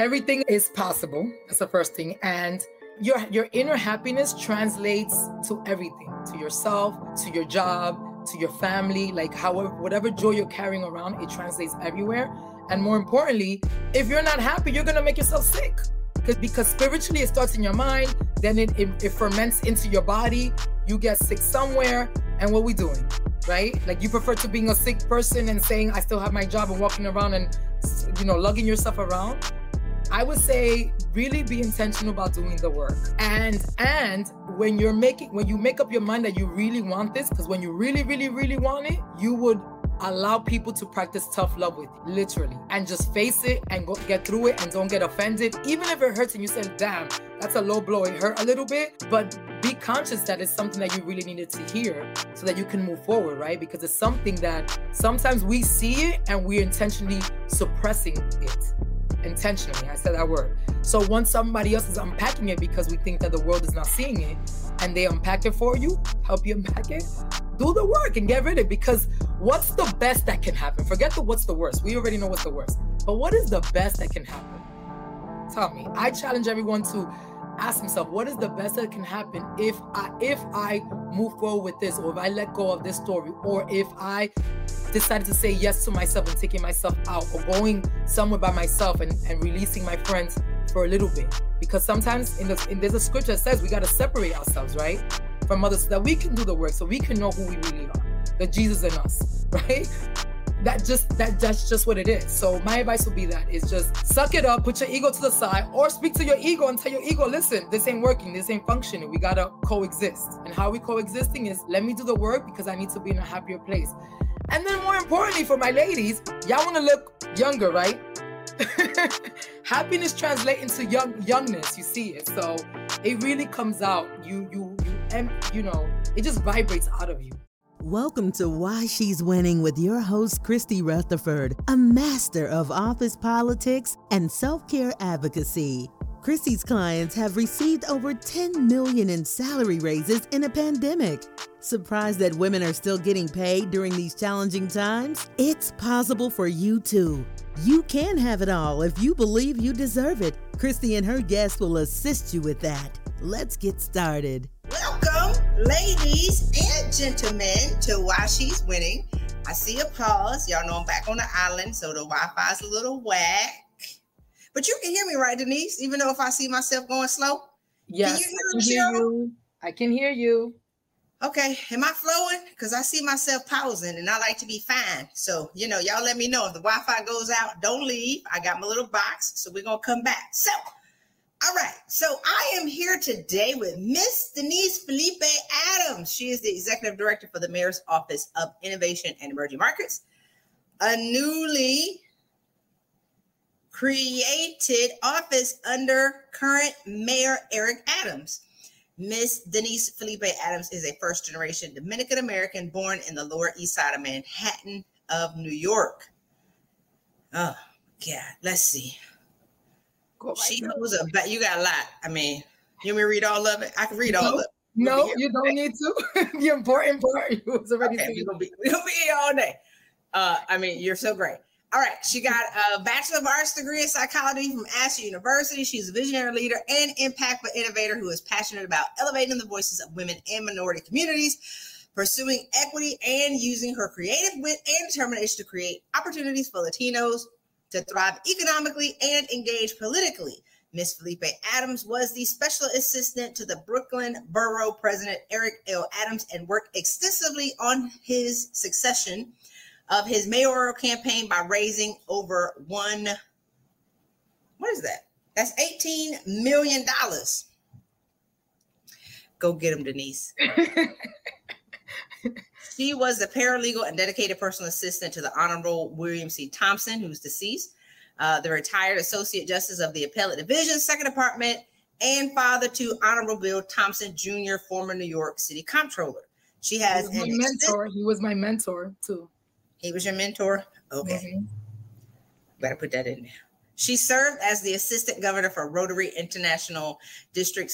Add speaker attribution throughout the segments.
Speaker 1: everything is possible. That's the first thing. And your your inner happiness translates to everything, to yourself, to your job, to your family, like however whatever joy you're carrying around, it translates everywhere. And more importantly, if you're not happy, you're gonna make yourself sick. Because because spiritually it starts in your mind, then it, it, it ferments into your body, you get sick somewhere, and what we doing? Right? Like you prefer to being a sick person and saying I still have my job and walking around and you know lugging yourself around I would say really be intentional about doing the work. And and when you're making when you make up your mind that you really want this, because when you really, really, really want it, you would allow people to practice tough love with you, literally, and just face it and go get through it and don't get offended. Even if it hurts and you say, damn, that's a low blow, it hurt a little bit, but be conscious that it's something that you really needed to hear so that you can move forward, right? Because it's something that sometimes we see it and we're intentionally suppressing it intentionally. I said that word. So once somebody else is unpacking it because we think that the world is not seeing it and they unpack it for you, help you unpack it, do the work and get rid of it because what's the best that can happen? Forget the what's the worst. We already know what's the worst. But what is the best that can happen? Tell me. I challenge everyone to ask himself what is the best that can happen if I if I move forward with this or if I let go of this story or if I decided to say yes to myself and taking myself out or going somewhere by myself and, and releasing my friends for a little bit. Because sometimes in the in, there's a scripture that says we got to separate ourselves, right? From others so that we can do the work, so we can know who we really are. That Jesus in us, right? That just that that's just what it is. So my advice would be that is just suck it up, put your ego to the side, or speak to your ego and tell your ego, listen, this ain't working, this ain't functioning. We gotta coexist. And how we coexisting is let me do the work because I need to be in a happier place. And then more importantly for my ladies, y'all want to look younger, right? Happiness translates into young youngness. You see it, so it really comes out. You you you and you know it just vibrates out of you.
Speaker 2: Welcome to Why She's Winning with your host, Christy Rutherford, a master of office politics and self care advocacy. Christy's clients have received over 10 million in salary raises in a pandemic. Surprised that women are still getting paid during these challenging times? It's possible for you too. You can have it all if you believe you deserve it. Christy and her guests will assist you with that. Let's get started.
Speaker 3: Welcome, ladies and gentlemen, to Why She's Winning. I see a pause. Y'all know I'm back on the island, so the Wi Fi's a little whack. But you can hear me, right, Denise? Even though if I see myself going slow.
Speaker 1: Yes, can I can hear you. I can hear you.
Speaker 3: Okay, am I flowing? Because I see myself pausing and I like to be fine. So, you know, y'all let me know if the Wi Fi goes out, don't leave. I got my little box, so we're going to come back. So, all right, so I am here today with Miss Denise Felipe Adams. She is the executive director for the Mayor's Office of Innovation and Emerging Markets, a newly created office under current Mayor Eric Adams. Miss Denise Felipe Adams is a first generation Dominican American born in the Lower East Side of Manhattan of New York. Oh, God, let's see. She knows about you got a lot. I mean, you want me to read all of it? I can read all of it.
Speaker 1: No, you don't need to. the important part was already
Speaker 3: okay, we're gonna, be, gonna be here all day. Uh, I mean, you're so great. All right, she got a Bachelor of Arts degree in psychology from Asher University. She's a visionary leader and impactful innovator who is passionate about elevating the voices of women and minority communities, pursuing equity, and using her creative wit and determination to create opportunities for Latinos to thrive economically and engage politically. Miss Felipe Adams was the special assistant to the Brooklyn Borough President Eric L. Adams and worked extensively on his succession of his mayoral campaign by raising over one. What is that? That's eighteen million dollars. Go get him, Denise. she was the paralegal and dedicated personal assistant to the Honorable William C. Thompson, who's deceased, uh, the retired associate justice of the appellate division, second department, and father to Honorable Bill Thompson Jr., former New York City Comptroller. She has
Speaker 1: he was my mentor. He was my mentor too.
Speaker 3: He was your mentor? Okay. Mm-hmm. Better put that in there. She served as the assistant governor for Rotary International District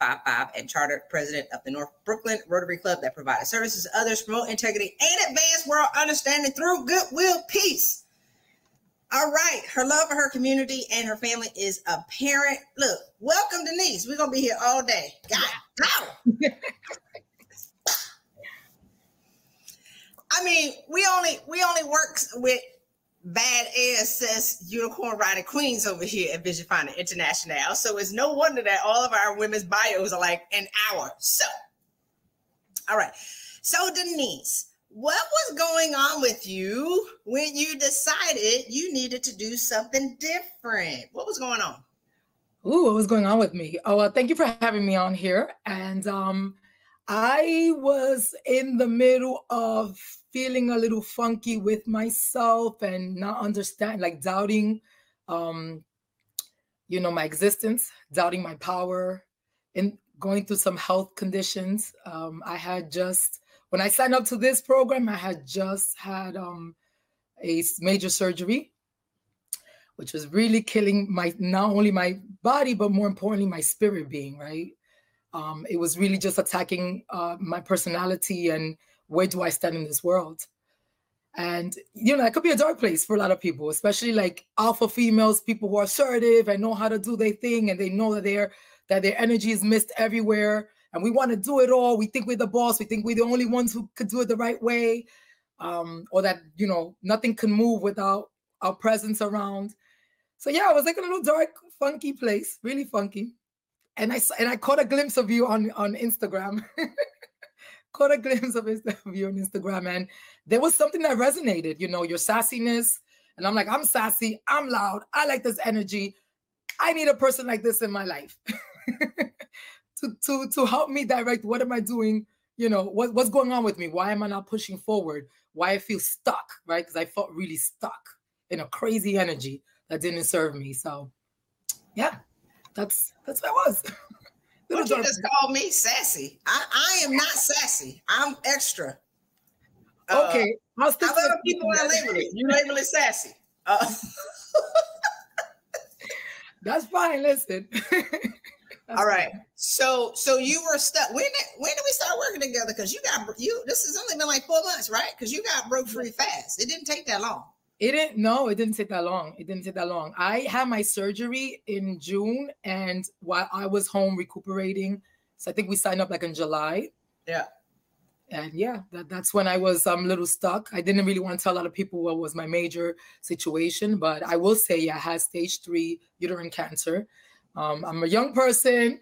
Speaker 3: 7255 and chartered president of the North Brooklyn Rotary Club that provided services to others, promote integrity, and advance world understanding through goodwill peace. All right. Her love for her community and her family is apparent. Look, welcome, Denise. We're gonna be here all day. God, go. I mean, we only we only work with bad ass unicorn riding queens over here at Vision Finder International. So it's no wonder that all of our women's bios are like an hour. So, all right. So Denise, what was going on with you when you decided you needed to do something different? What was going on?
Speaker 1: Ooh, what was going on with me? Oh, well, thank you for having me on here. And um, I was in the middle of feeling a little funky with myself and not understand, like doubting, um, you know, my existence, doubting my power, and going through some health conditions. Um, I had just when I signed up to this program, I had just had um, a major surgery, which was really killing my not only my body, but more importantly, my spirit being, right? Um, it was really just attacking uh, my personality and where do I stand in this world? And you know, that could be a dark place for a lot of people, especially like alpha females, people who are assertive and know how to do their thing, and they know that their that their energy is missed everywhere and we want to do it all. We think we're the boss. We think we're the only ones who could do it the right way, um, or that you know nothing can move without our presence around. So yeah, I was like in a little dark, funky place, really funky. And I and I caught a glimpse of you on on Instagram. caught a glimpse of you on Instagram, and there was something that resonated. You know, your sassiness, and I'm like, I'm sassy, I'm loud, I like this energy. I need a person like this in my life. to to to help me direct what am I doing? You know, what, what's going on with me? Why am I not pushing forward? Why I feel stuck, right? Because I felt really stuck in a crazy energy that didn't serve me. So yeah, that's that's what I was.
Speaker 3: Don't you just call me sassy? I, I am not sassy. I'm extra.
Speaker 1: Uh, okay.
Speaker 3: Uh, I'll other people I label it. You label it sassy. Uh,
Speaker 1: That's fine. Listen.
Speaker 3: All right. So so you were stuck. When did, when did we start working together? Because you got you. This has only been like four months, right? Because you got broke free fast. It didn't take that long.
Speaker 1: It didn't. No, it didn't take that long. It didn't take that long. I had my surgery in June, and while I was home recuperating, so I think we signed up like in July.
Speaker 3: Yeah.
Speaker 1: And yeah, that, that's when I was um, a little stuck. I didn't really want to tell a lot of people what was my major situation, but I will say yeah, I had stage three uterine cancer. Um, I'm a young person,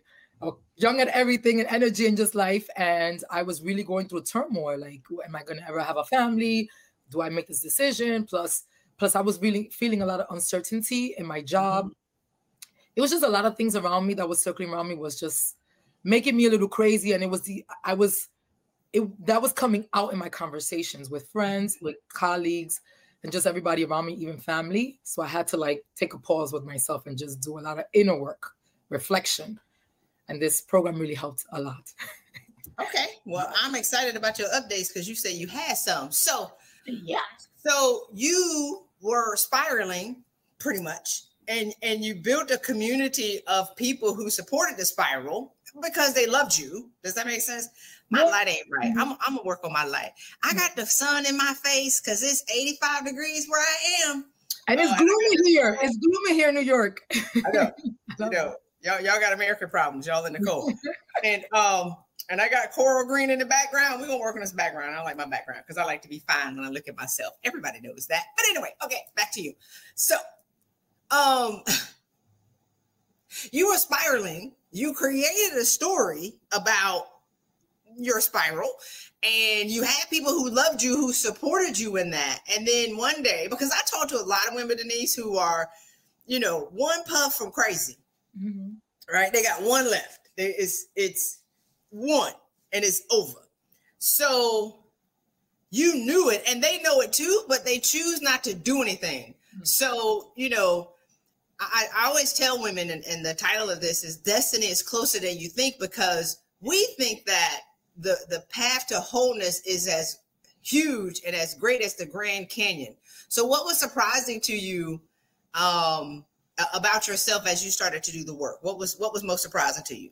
Speaker 1: young at everything and energy and just life. And I was really going through turmoil. Like, am I going to ever have a family? Do I make this decision? Plus, plus I was really feeling a lot of uncertainty in my job. It was just a lot of things around me that was circling around me was just making me a little crazy. And it was the, I was, it, that was coming out in my conversations with friends, with colleagues, and just everybody around me, even family. So I had to like take a pause with myself and just do a lot of inner work, reflection. And this program really helped a lot.
Speaker 3: okay. Well, I'm excited about your updates because you said you had some. So, yeah. So you were spiraling pretty much and and you built a community of people who supported the spiral because they loved you. Does that make sense? My light ain't right. I'm, I'm gonna work on my light. I mm. got the sun in my face because it's 85 degrees where I am.
Speaker 1: And it's uh, gloomy here. It's gloomy here in New York.
Speaker 3: I know. you know, y'all, y'all got American problems, y'all in the cold. and um, and I got coral green in the background. We're gonna work on this background. I like my background because I like to be fine when I look at myself. Everybody knows that. But anyway, okay, back to you. So um you were spiraling. You created a story about your spiral and you had people who loved you who supported you in that and then one day because i talked to a lot of women denise who are you know one puff from crazy mm-hmm. right they got one left it's it's one and it's over so you knew it and they know it too but they choose not to do anything mm-hmm. so you know I, I always tell women and, and the title of this is destiny is closer than you think because we think that the the path to wholeness is as huge and as great as the Grand Canyon. So, what was surprising to you um, about yourself as you started to do the work? What was what was most surprising to you?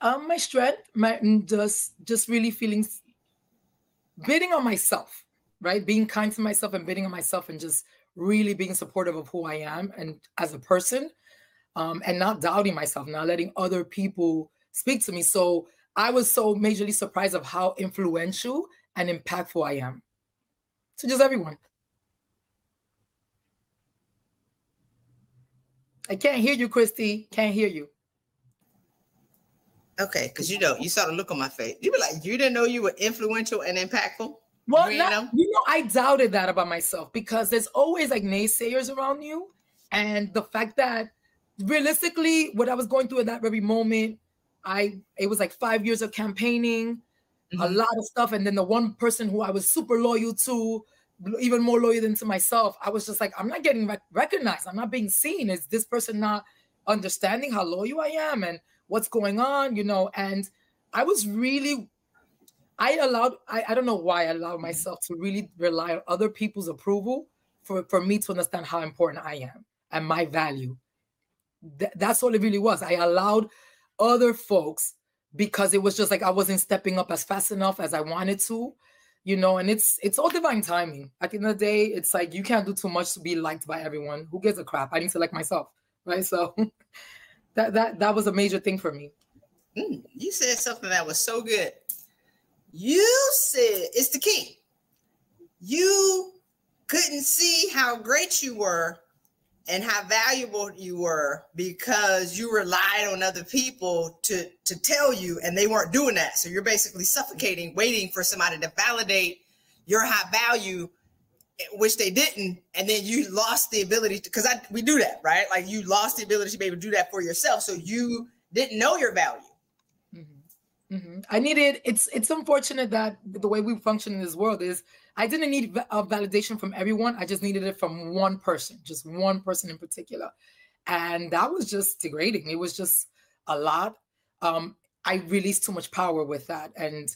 Speaker 1: Um, my strength, my mm, just just really feeling bidding on myself, right? Being kind to myself and bidding on myself, and just really being supportive of who I am and as a person, um, and not doubting myself, not letting other people speak to me. So I was so majorly surprised of how influential and impactful I am to just everyone. I can't hear you, Christy. Can't hear you.
Speaker 3: Okay, because you know, you saw the look on my face. You were like, you didn't know you were influential and impactful.
Speaker 1: Well, you, not, know? you know, I doubted that about myself because there's always like naysayers around you, and the fact that realistically, what I was going through at that very moment, I it was like five years of campaigning, mm-hmm. a lot of stuff, and then the one person who I was super loyal to, even more loyal than to myself, I was just like, I'm not getting rec- recognized. I'm not being seen. Is this person not understanding how loyal I am and what's going on? You know, and I was really I allowed, I, I don't know why I allowed myself to really rely on other people's approval for, for me to understand how important I am and my value. Th- that's all it really was. I allowed other folks because it was just like I wasn't stepping up as fast enough as I wanted to, you know, and it's it's all divine timing. At the end of the day, it's like you can't do too much to be liked by everyone. Who gives a crap? I need to like myself, right? So that that that was a major thing for me.
Speaker 3: Mm, you said something that was so good. You said it's the key. You couldn't see how great you were and how valuable you were because you relied on other people to to tell you and they weren't doing that so you're basically suffocating waiting for somebody to validate your high value which they didn't and then you lost the ability because i we do that right like you lost the ability to be able to do that for yourself so you didn't know your value
Speaker 1: Mm-hmm. I needed. It's it's unfortunate that the way we function in this world is I didn't need a validation from everyone. I just needed it from one person, just one person in particular, and that was just degrading. It was just a lot. Um, I released too much power with that, and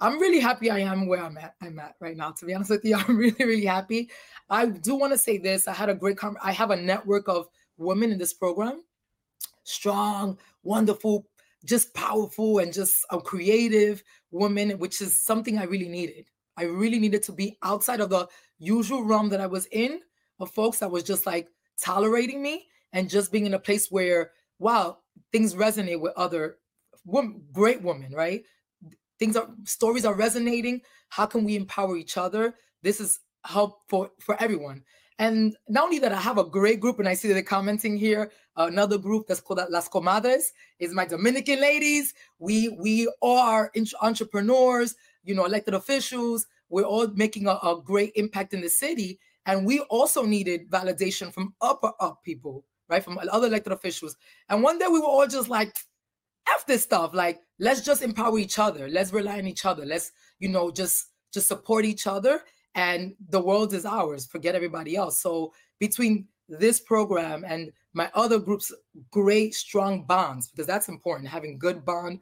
Speaker 1: I'm really happy I am where I'm at. I'm at right now. To be honest with you, I'm really really happy. I do want to say this. I had a great. Com- I have a network of women in this program, strong, wonderful just powerful and just a creative woman, which is something I really needed. I really needed to be outside of the usual realm that I was in of folks that was just like tolerating me and just being in a place where, wow, things resonate with other women, great women, right? Things are stories are resonating. How can we empower each other? This is help for for everyone. And not only that, I have a great group, and I see that they're commenting here. another group that's called Las Comadres is my Dominican ladies. We we are entrepreneurs, you know, elected officials. We're all making a, a great impact in the city, and we also needed validation from upper up people, right, from other elected officials. And one day we were all just like, "F this stuff!" Like, let's just empower each other. Let's rely on each other. Let's, you know, just just support each other and the world is ours. Forget everybody else. So between this program and my other groups great strong bonds because that's important. Having good bond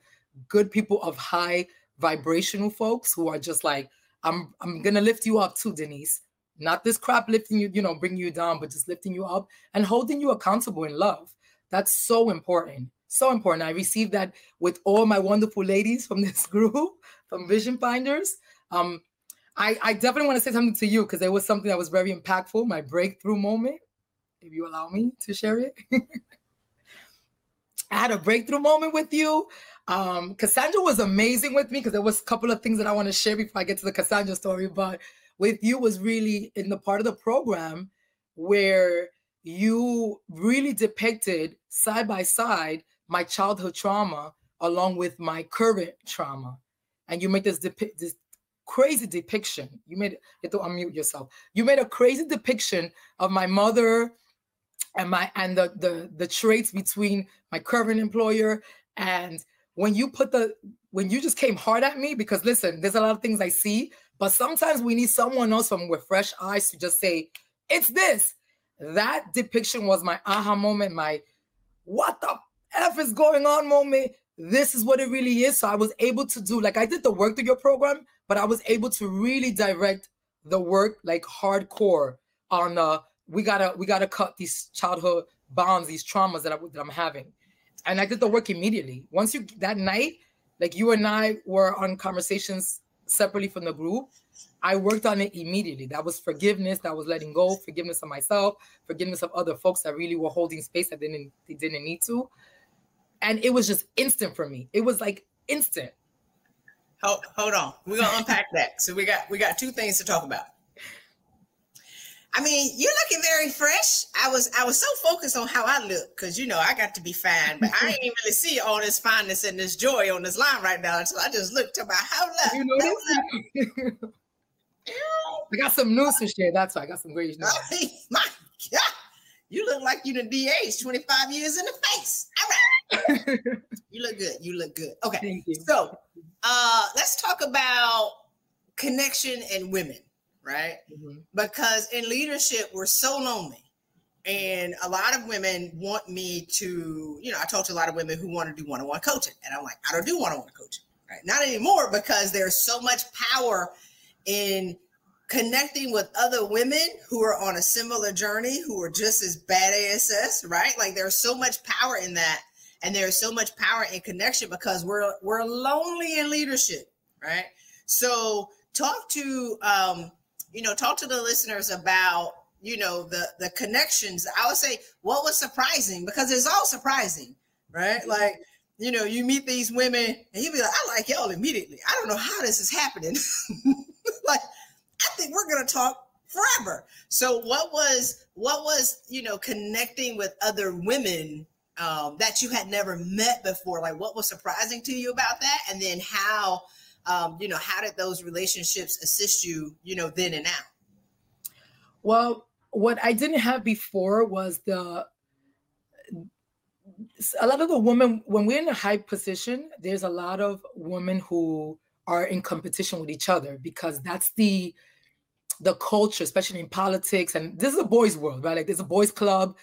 Speaker 1: good people of high vibrational folks who are just like i'm i'm gonna lift you up too denise. Not this crap lifting you you know bring you down but just lifting you up and holding you accountable in love. That's so important so important i received that with all my wonderful ladies from this group from vision finders um I, I definitely want to say something to you because it was something that was very impactful, my breakthrough moment, if you allow me to share it. I had a breakthrough moment with you. Um, Cassandra was amazing with me because there was a couple of things that I want to share before I get to the Cassandra story. But with you was really in the part of the program where you really depicted side by side my childhood trauma along with my current trauma. And you make this, depi- this crazy depiction. You made it to unmute yourself. You made a crazy depiction of my mother and my and the the the traits between my current employer and when you put the when you just came hard at me because listen there's a lot of things i see but sometimes we need someone else from with fresh eyes to just say it's this that depiction was my aha moment my what the f is going on moment this is what it really is so i was able to do like i did the work through your program but I was able to really direct the work like hardcore on uh we gotta we gotta cut these childhood bonds, these traumas that, I, that I'm having. And I did the work immediately. Once you that night, like you and I were on conversations separately from the group, I worked on it immediately. That was forgiveness, that was letting go, forgiveness of myself, forgiveness of other folks that really were holding space that didn't they didn't need to. And it was just instant for me. It was like instant.
Speaker 3: Hold, hold on. We're gonna unpack that. So we got we got two things to talk about. I mean, you're looking very fresh. I was I was so focused on how I look because you know I got to be fine, but I ain't really see all this fineness and this joy on this line right now. So I just looked to my how look. You know
Speaker 1: I got some news to share. That's why I got some great news.
Speaker 3: Oh, my God. You look like you the DH 25 years in the face. All right. you look good. You look good. Okay. So uh let's talk about connection and women right? Mm-hmm. Because in leadership, we're so lonely. And a lot of women want me to, you know, I talk to a lot of women who want to do one on one coaching. And I'm like, I don't do one on one coaching, right? Not anymore because there's so much power in connecting with other women who are on a similar journey, who are just as bad as us, right? Like there's so much power in that. And there's so much power in connection because we're we're lonely in leadership, right? So talk to um you know, talk to the listeners about, you know, the the connections. I would say what was surprising because it's all surprising, right? Like, you know, you meet these women and you be like, I like y'all immediately. I don't know how this is happening. like, I think we're gonna talk forever. So what was what was, you know, connecting with other women um, that you had never met before? Like what was surprising to you about that? And then how um, you know, how did those relationships assist you, you know, then and now?
Speaker 1: Well, what I didn't have before was the a lot of the women when we're in a high position, there's a lot of women who are in competition with each other because that's the the culture, especially in politics. And this is a boys' world, right? Like there's a boys' club.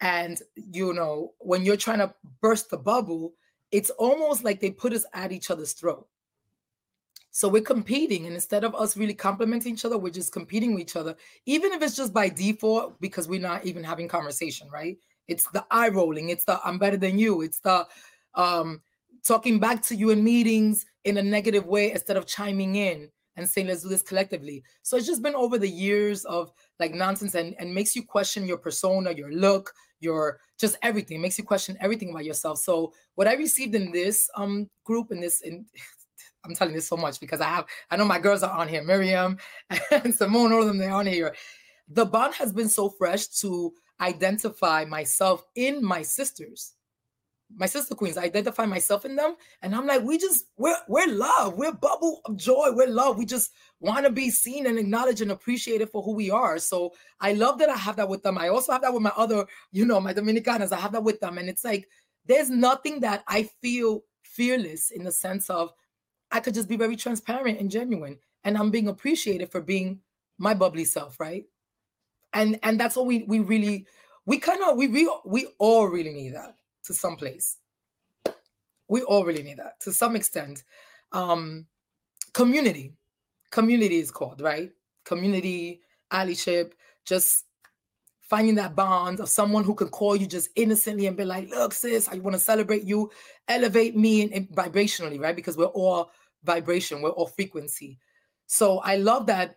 Speaker 1: And you know, when you're trying to burst the bubble, it's almost like they put us at each other's throat. So we're competing, and instead of us really complimenting each other, we're just competing with each other, even if it's just by default because we're not even having conversation, right? It's the eye rolling, it's the I'm better than you, it's the um, talking back to you in meetings in a negative way instead of chiming in and saying let's do this collectively. So it's just been over the years of like nonsense and, and makes you question your persona, your look, your just everything, it makes you question everything about yourself. So what I received in this um group in this in I'm telling you so much because I have, I know my girls are on here, Miriam and Simone, all of them, they're on here. The bond has been so fresh to identify myself in my sisters, my sister queens. I identify myself in them. And I'm like, we just, we're, we're love. We're bubble of joy. We're love. We just want to be seen and acknowledged and appreciated for who we are. So I love that I have that with them. I also have that with my other, you know, my Dominicanas. I have that with them. And it's like, there's nothing that I feel fearless in the sense of I could just be very transparent and genuine. And I'm being appreciated for being my bubbly self, right? And and that's what we we really we kind of we we we all really need that to some place. We all really need that to some extent. Um community. Community is called, right? Community, allyship, just finding that bond of someone who can call you just innocently and be like, look, sis, I want to celebrate you, elevate me and vibrationally, right? Because we're all vibration, we're all frequency. So I love that.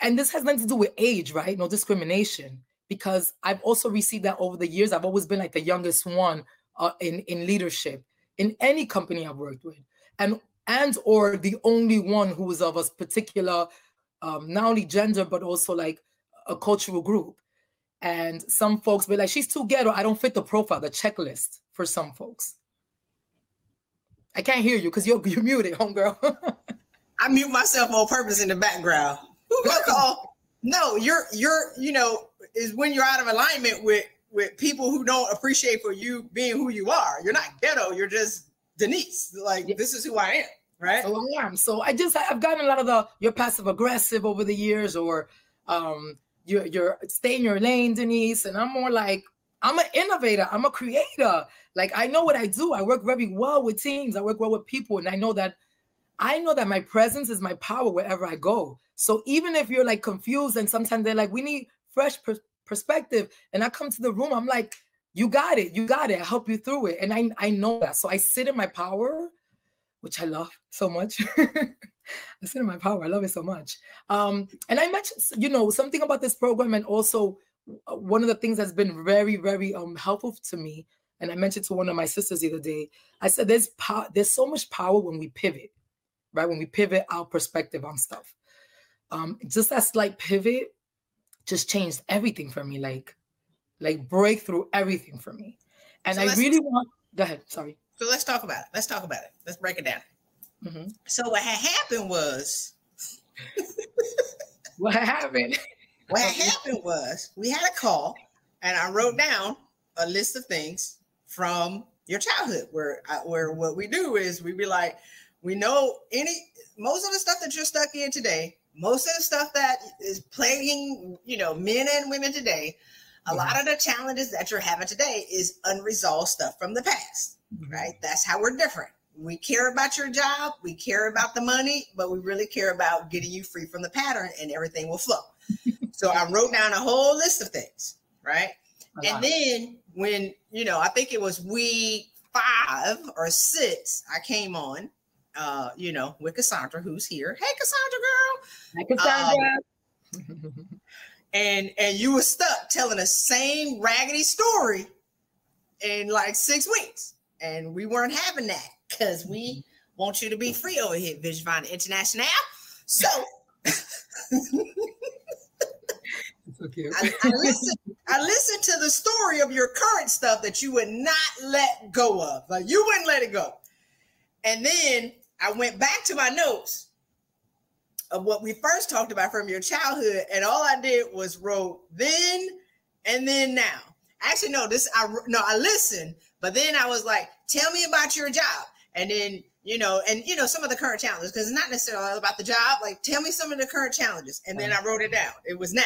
Speaker 1: And this has nothing to do with age, right? No discrimination. Because I've also received that over the years. I've always been like the youngest one uh, in, in leadership in any company I've worked with. And and or the only one who was of a particular um, not only gender but also like a cultural group and some folks be like she's too ghetto i don't fit the profile the checklist for some folks I can't hear you because you're you're muted, homegirl.
Speaker 3: I mute myself on purpose in the background. Who gonna call? No, you're you're you know is when you're out of alignment with with people who don't appreciate for you being who you are. You're not ghetto. You're just Denise. Like yeah. this is who I am, right?
Speaker 1: So I am. So I just I've gotten a lot of the you're passive aggressive over the years, or um you're you're stay in your lane, Denise, and I'm more like I'm an innovator. I'm a creator. Like I know what I do. I work very well with teams. I work well with people, and I know that I know that my presence is my power wherever I go. So even if you're like confused, and sometimes they're like, "We need fresh per- perspective," and I come to the room, I'm like, "You got it. You got it. I help you through it." And I I know that. So I sit in my power, which I love so much. I sit in my power. I love it so much. Um, and I mentioned, you know, something about this program, and also uh, one of the things that's been very, very um helpful to me. And I mentioned to one of my sisters the other day. I said, "There's power. There's so much power when we pivot, right? When we pivot our perspective on stuff. Um, just that slight pivot just changed everything for me. Like, like breakthrough everything for me. And so I really want. Go ahead. Sorry.
Speaker 3: So let's talk about it. Let's talk about it. Let's break it down. Mm-hmm. So what had happened was.
Speaker 1: what happened?
Speaker 3: What happened was we had a call, and I wrote down a list of things from your childhood. Where I, where what we do is we be like, we know any most of the stuff that you're stuck in today, most of the stuff that is plaguing you know men and women today. A mm-hmm. lot of the challenges that you're having today is unresolved stuff from the past, mm-hmm. right? That's how we're different we care about your job, we care about the money, but we really care about getting you free from the pattern and everything will flow. so I wrote down a whole list of things, right? And then when, you know, I think it was week five or six, I came on, uh, you know, with Cassandra, who's here. Hey, Cassandra girl. Hey, Cassandra. Um, and and you were stuck telling the same raggedy story in like six weeks. And we weren't having that because we want you to be free over here, Vision Finder International. So
Speaker 1: okay.
Speaker 3: I, I listen. I listened to the story of your current stuff that you would not let go of. Like you wouldn't let it go. And then I went back to my notes of what we first talked about from your childhood, and all I did was wrote then and then now. Actually, no, this I no, I listened, but then I was like, tell me about your job and then you know, and you know, some of the current challenges because it's not necessarily about the job. Like, tell me some of the current challenges, and then I wrote it down. It was now,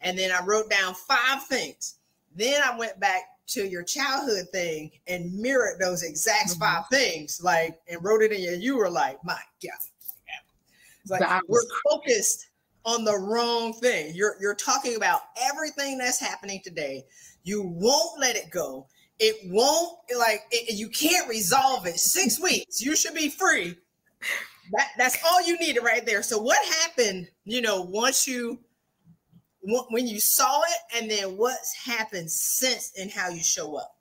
Speaker 3: and then I wrote down five things. Then I went back to your childhood thing and mirrored those exact mm-hmm. five things, like, and wrote it in your. You were like, my God, it's like was- we're focused on the wrong thing. You're you're talking about everything that's happening today. You won't let it go it won't like it, you can't resolve it. Six weeks, you should be free. That that's all you needed right there. So what happened? You know, once you when you saw it, and then what's happened since and how you show up.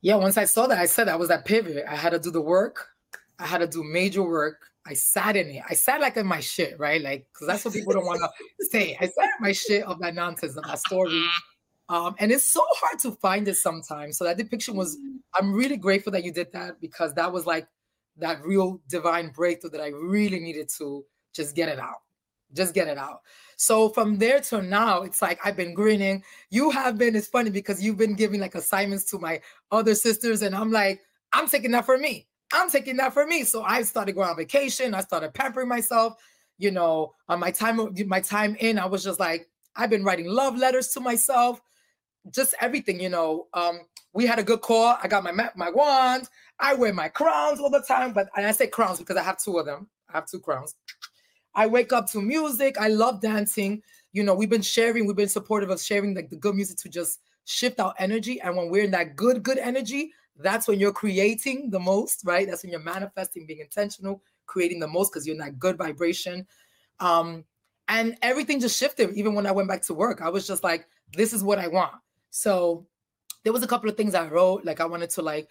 Speaker 1: Yeah, once I saw that, I said I was that pivot. I had to do the work. I had to do major work. I sat in it. I sat like in my shit, right? Like, because that's what people don't want to say. I sat in my shit of that nonsense, of that story, um, and it's so hard to find it sometimes. So that depiction was, mm. I'm really grateful that you did that because that was like that real divine breakthrough that I really needed to just get it out. Just get it out. So from there to now, it's like I've been grinning. You have been, it's funny because you've been giving like assignments to my other sisters, and I'm like, I'm taking that for me. I'm taking that for me. So I started going on vacation. I started pampering myself. You know, on my time, my time in, I was just like, I've been writing love letters to myself just everything, you know. Um, we had a good call. I got my my wand. I wear my crowns all the time, but and I say crowns because I have two of them. I have two crowns. I wake up to music. I love dancing. You know, we've been sharing, we've been supportive of sharing like the good music to just shift our energy. And when we're in that good, good energy, that's when you're creating the most, right? That's when you're manifesting, being intentional, creating the most because you're in that good vibration. Um, and everything just shifted. Even when I went back to work, I was just like, this is what I want. So there was a couple of things I wrote. Like I wanted to like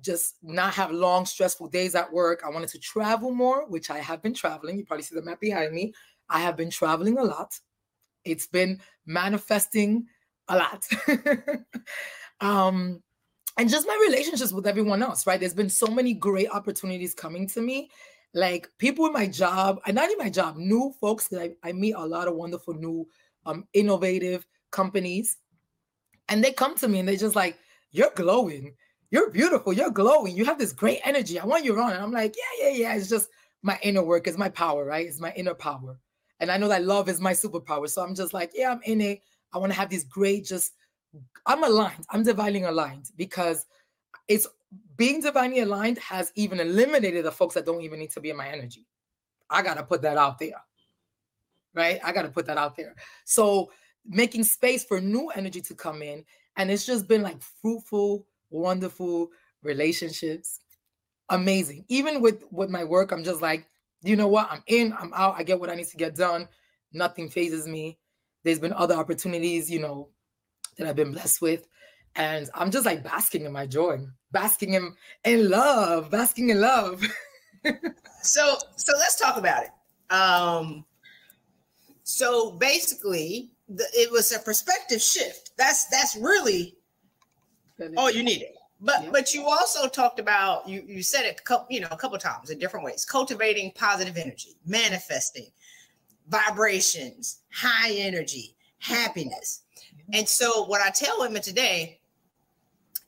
Speaker 1: just not have long, stressful days at work. I wanted to travel more, which I have been traveling. You probably see the map behind me. I have been traveling a lot. It's been manifesting a lot. um, and just my relationships with everyone else, right? There's been so many great opportunities coming to me. Like people in my job, and not in my job, new folks that I, I meet a lot of wonderful new um innovative companies and they come to me and they're just like, you're glowing. You're beautiful. You're glowing. You have this great energy. I want you around. And I'm like, yeah, yeah, yeah. It's just my inner work. It's my power, right? It's my inner power. And I know that love is my superpower. So I'm just like, yeah, I'm in it. I want to have these great, just, I'm aligned. I'm divinely aligned because it's being divinely aligned has even eliminated the folks that don't even need to be in my energy. I got to put that out there. Right? I got to put that out there. So making space for new energy to come in. And it's just been like fruitful, wonderful relationships. Amazing. Even with with my work, I'm just like, you know what? I'm in, I'm out, I get what I need to get done. Nothing phases me. There's been other opportunities, you know, that I've been blessed with. And I'm just like basking in my joy, basking in, in love, basking in love.
Speaker 3: so so let's talk about it. Um so basically the, it was a perspective shift. That's that's really all you needed. But but you also talked about you you said it couple you know a couple times in different ways. Cultivating positive energy, manifesting, vibrations, high energy, happiness. And so what I tell women today,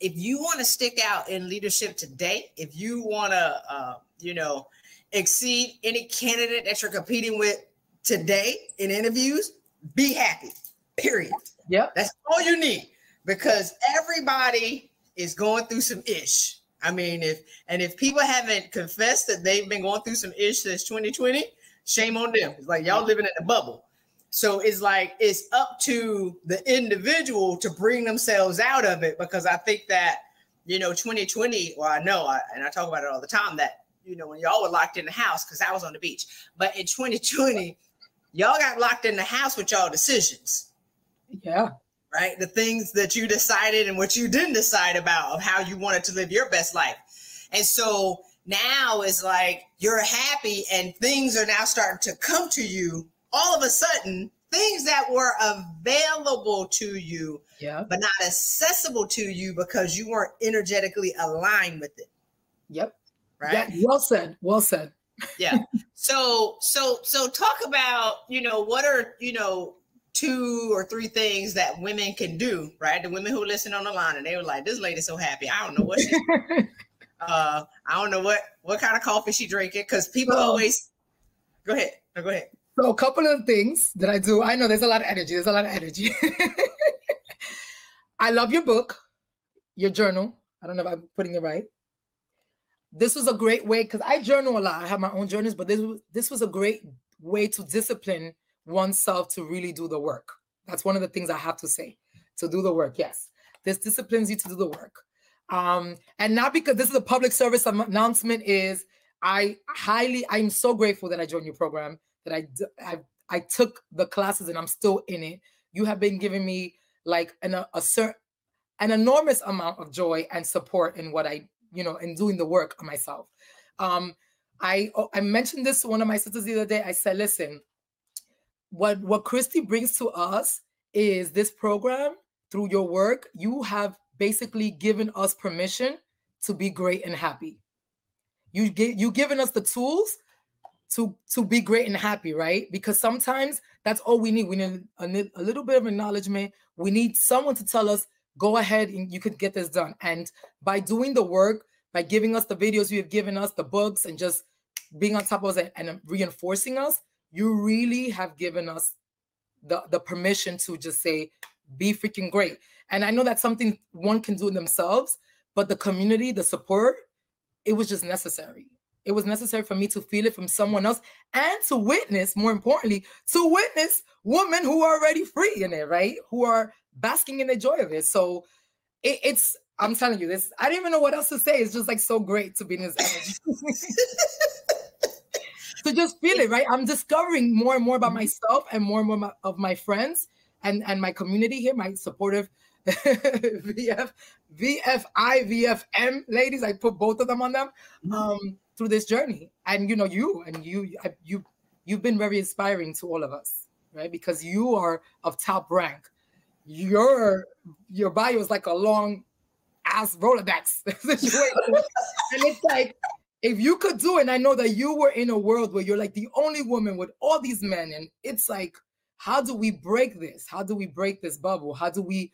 Speaker 3: if you want to stick out in leadership today, if you want to uh, you know exceed any candidate that you're competing with today in interviews, be happy. Period.
Speaker 1: Yep.
Speaker 3: That's all you need because everybody is going through some ish. I mean, if and if people haven't confessed that they've been going through some ish since 2020, shame on them. It's like y'all living in a bubble. So it's like it's up to the individual to bring themselves out of it because I think that you know 2020. Well, I know, I, and I talk about it all the time that you know when y'all were locked in the house because I was on the beach, but in 2020, y'all got locked in the house with y'all decisions.
Speaker 1: Yeah
Speaker 3: right? The things that you decided and what you didn't decide about of how you wanted to live your best life. And so now it's like you're happy and things are now starting to come to you all of a sudden, things that were available to you,
Speaker 1: yeah.
Speaker 3: but not accessible to you because you weren't energetically aligned with it.
Speaker 1: Yep.
Speaker 3: Right.
Speaker 1: Yeah, well said. Well said.
Speaker 3: yeah. So so so talk about, you know, what are, you know, two or three things that women can do, right? The women who listen on the line and they were like, "This lady's so happy. I don't know what she, uh, I don't know what what kind of coffee she drinking." Because people so, always go ahead, no, go ahead.
Speaker 1: So a couple of things that I do. I know there's a lot of energy. There's a lot of energy. I love your book, your journal. I don't know if I'm putting it right. This was a great way because I journal a lot. I have my own journals, but this was this was a great way to discipline oneself to really do the work. That's one of the things I have to say. To do the work, yes. This disciplines you to do the work. Um, and not because this is a public service announcement, is I highly, I'm so grateful that I joined your program, that I, I, I took the classes and I'm still in it. You have been giving me like an, a, a certain, an enormous amount of joy and support in what I, you know, in doing the work myself. Um, I oh, I mentioned this to one of my sisters the other day. I said, listen, what what Christy brings to us is this program through your work. You have basically given us permission to be great and happy. You get you given us the tools to to be great and happy, right? Because sometimes that's all we need. We need a, a little bit of acknowledgement. We need someone to tell us, go ahead and you could get this done. And by doing the work, by giving us the videos you have given us, the books, and just being on top of us and, and reinforcing us, you really have given us the, the permission to just say, be freaking great. And I know that's something one can do themselves, but the community, the support, it was just necessary. It was necessary for me to feel it from someone else and to witness, more importantly, to witness women who are already free in it, right? Who are basking in the joy of it. So it, it's, I'm telling you this, I don't even know what else to say. It's just like so great to be in this energy. to just feel it, right? I'm discovering more and more about mm-hmm. myself and more and more of my friends and, and my community here, my supportive VF, VFI, VFM ladies. I put both of them on them mm-hmm. um, through this journey. And you know, you and you, you, you've been very inspiring to all of us, right? Because you are of top rank. Your your bio is like a long ass Rolodex situation, and it's like if you could do it, and I know that you were in a world where you're like the only woman with all these men, and it's like, how do we break this? How do we break this bubble? How do we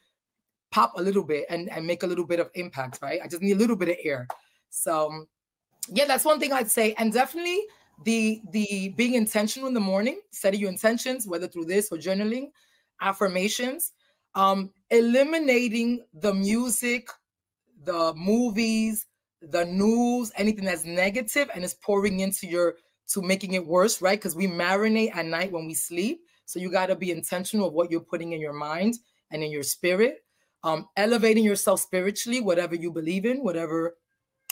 Speaker 1: pop a little bit and, and make a little bit of impact, right? I just need a little bit of air. So yeah, that's one thing I'd say. And definitely the the being intentional in the morning, setting your intentions, whether through this or journaling, affirmations, um, eliminating the music, the movies, the news, anything that's negative and is pouring into your to making it worse, right? Because we marinate at night when we sleep. So you got to be intentional of what you're putting in your mind and in your spirit. Um, elevating yourself spiritually, whatever you believe in, whatever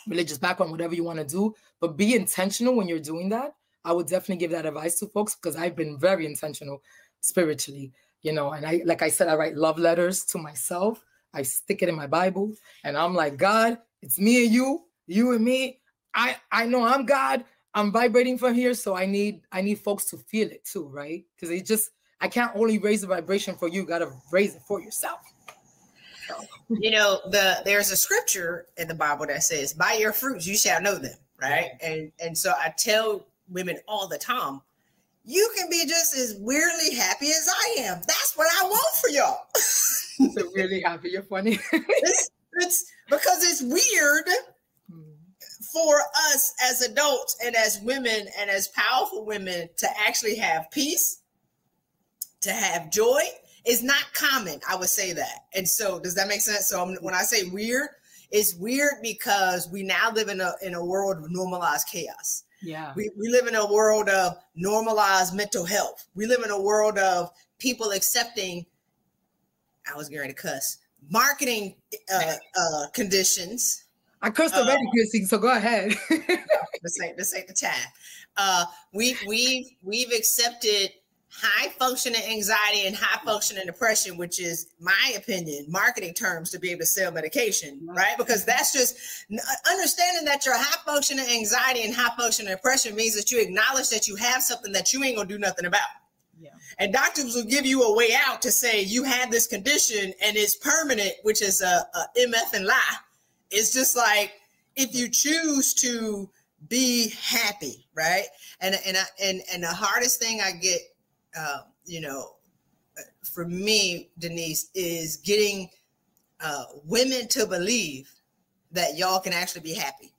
Speaker 1: religious background, whatever you want to do, but be intentional when you're doing that. I would definitely give that advice to folks because I've been very intentional spiritually, you know. And I, like I said, I write love letters to myself. I stick it in my Bible, and I'm like, God, it's me and you, you and me. I I know I'm God. I'm vibrating from here, so I need I need folks to feel it too, right? Because it just I can't only raise the vibration for you, gotta raise it for yourself.
Speaker 3: So. You know, the there's a scripture in the Bible that says, By your fruits you shall know them, right? And and so I tell women all the time, you can be just as weirdly happy as I am. That's what I want for y'all.
Speaker 1: so really happy. You're funny.
Speaker 3: it's, because it's weird for us as adults and as women and as powerful women to actually have peace, to have joy is not common. I would say that. And so, does that make sense? So, when I say weird, it's weird because we now live in a in a world of normalized chaos.
Speaker 1: Yeah.
Speaker 3: We, we live in a world of normalized mental health. We live in a world of people accepting, I was going to cuss, marketing uh, uh, conditions
Speaker 1: I cursed already, uh, Chrissy, so go ahead.
Speaker 3: this ain't this ain't the time. Uh, we we've we've accepted high functioning anxiety and high functioning depression, which is my opinion, marketing terms to be able to sell medication, right? Because that's just understanding that your high functioning anxiety and high functioning depression means that you acknowledge that you have something that you ain't gonna do nothing about. Yeah. And doctors will give you a way out to say you had this condition and it's permanent, which is a, a MF and lie it's just like if you choose to be happy, right? And and I, and and the hardest thing I get, uh, you know, for me, Denise, is getting uh, women to believe that y'all can actually be happy.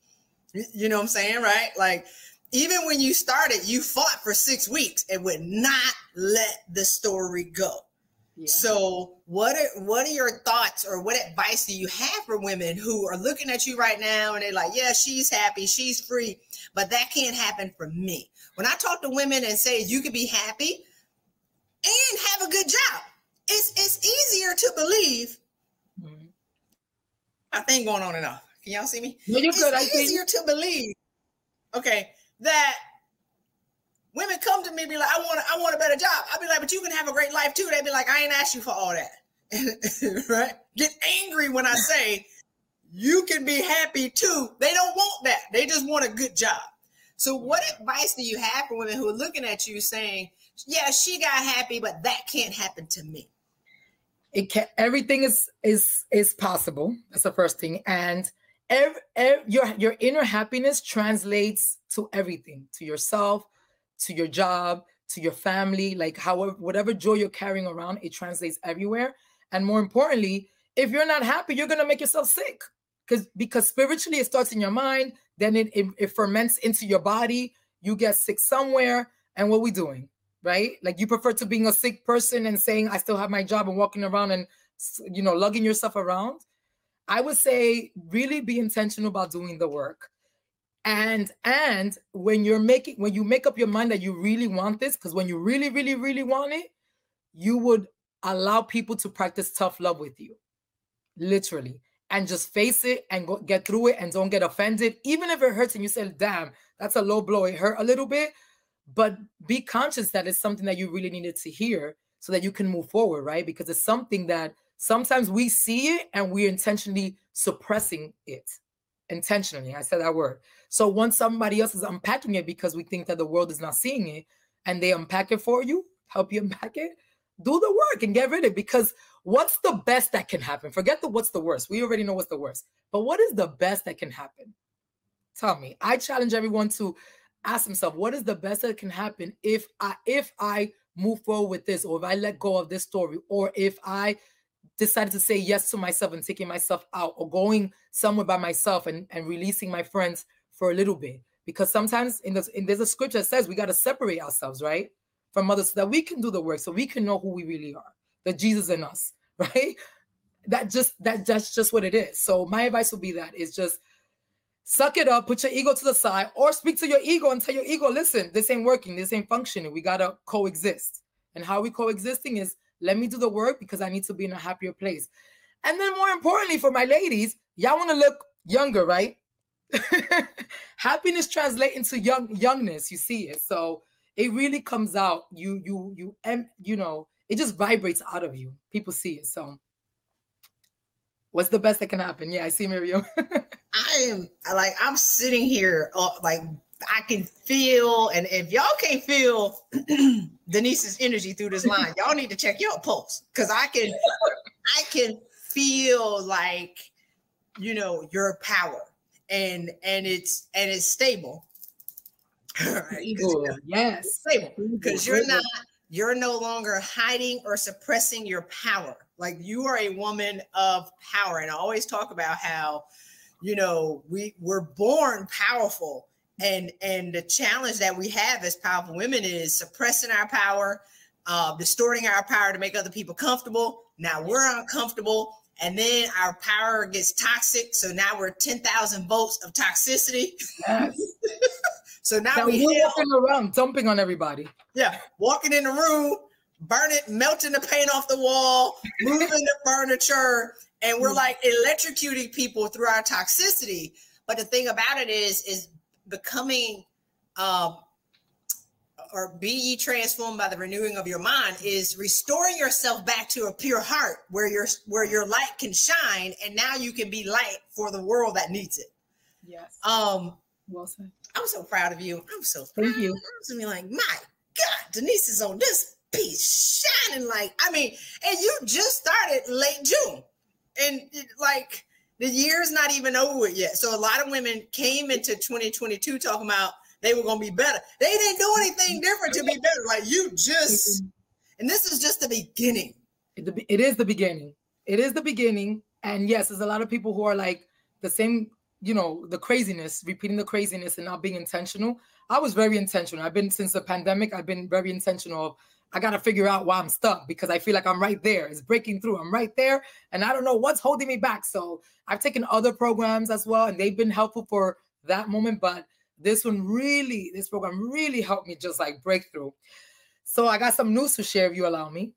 Speaker 3: You know what I'm saying, right? Like even when you started, you fought for six weeks and would not let the story go. So, what are what are your thoughts or what advice do you have for women who are looking at you right now and they're like, "Yeah, she's happy, she's free, but that can't happen for me." When I talk to women and say you could be happy and have a good job, it's it's easier to believe. Mm-hmm. I think going on and off. Can y'all see me?
Speaker 1: No, you're
Speaker 3: it's
Speaker 1: good.
Speaker 3: easier to believe. Okay, that Women come to me be like, I want, I want a better job. I'll be like, but you can have a great life too. They'd be like, I ain't asked you for all that. right? Get angry when I say you can be happy too. They don't want that. They just want a good job. So, what advice do you have for women who are looking at you saying, "Yeah, she got happy, but that can't happen to me"?
Speaker 1: It can. Everything is is is possible. That's the first thing, and every, every, your your inner happiness translates to everything, to yourself, to your job, to your family, like however, whatever joy you're carrying around, it translates everywhere. And more importantly, if you're not happy, you're gonna make yourself sick. Because because spiritually it starts in your mind, then it, it, it ferments into your body, you get sick somewhere. And what we doing? Right? Like you prefer to being a sick person and saying, I still have my job and walking around and you know, lugging yourself around. I would say really be intentional about doing the work. And and when you're making when you make up your mind that you really want this because when you really really really want it you would allow people to practice tough love with you. Literally. And just face it and go, get through it and don't get offended. Even if it hurts and you say damn that's a low blow. It hurt a little bit. But be conscious that it's something that you really needed to hear so that you can move forward right? Because it's something that sometimes we see it and we're intentionally suppressing it intentionally i said that word so once somebody else is unpacking it because we think that the world is not seeing it and they unpack it for you, help you unpack it, do the work and get rid of it because what's the best that can happen? Forget the what's the worst. We already know what's the worst. But what is the best that can happen? Tell me. I challenge everyone to ask himself, what is the best that can happen if I if I move forward with this or if I let go of this story or if I decided to say yes to myself and taking myself out or going somewhere by myself and, and releasing my friends for a little bit. Because sometimes in this in there's a scripture that says we got to separate ourselves right from others so that we can do the work so we can know who we really are the jesus in us right? That just that that's just what it is. So my advice would be that is just suck it up put your ego to the side or speak to your ego and tell your ego listen this ain't working this ain't functioning. We gotta coexist. And how we coexisting is let me do the work because i need to be in a happier place and then more importantly for my ladies y'all want to look younger right happiness translates into young youngness. You see it, so it really comes out. You you you and you know it just vibrates out of you. People see it. So, what's the best that can happen? Yeah, I see Miriam.
Speaker 3: I am like I'm sitting here, uh, like I can feel, and if y'all can't feel Denise's energy through this line, y'all need to check your pulse because I can, I can feel like, you know, your power, and and it's and it's stable.
Speaker 1: right? yes,
Speaker 3: stable because you're not, you're no longer hiding or suppressing your power. Like you are a woman of power, and I always talk about how, you know, we we're born powerful and and the challenge that we have as powerful women is suppressing our power uh, distorting our power to make other people comfortable. Now we're uncomfortable and then our power gets toxic. So now we're 10,000 volts of toxicity. Yes. so now, now
Speaker 1: we walking around dumping on everybody.
Speaker 3: Yeah walking in the room burning melting the paint off the wall moving the furniture and we're mm. like electrocuting people through our toxicity. But the thing about it is is becoming um, or be ye transformed by the renewing of your mind is restoring yourself back to a pure heart where your where your light can shine and now you can be light for the world that needs it.
Speaker 1: Yes.
Speaker 3: Um
Speaker 1: well said.
Speaker 3: I'm so proud of you. I'm so proud.
Speaker 1: thank you.
Speaker 3: I'm be like my god denise is on this piece shining like i mean and you just started late june. And it, like the year's not even over yet. So a lot of women came into 2022 talking about they were going to be better. They didn't do anything different to be better. Like you just, and this is just the beginning.
Speaker 1: It is the beginning. It is the beginning. And yes, there's a lot of people who are like the same, you know, the craziness, repeating the craziness and not being intentional. I was very intentional. I've been since the pandemic, I've been very intentional of I got to figure out why I'm stuck because I feel like I'm right there. It's breaking through. I'm right there. And I don't know what's holding me back. So I've taken other programs as well, and they've been helpful for that moment. But this one really, this program really helped me just like break through. So I got some news to share if you allow me.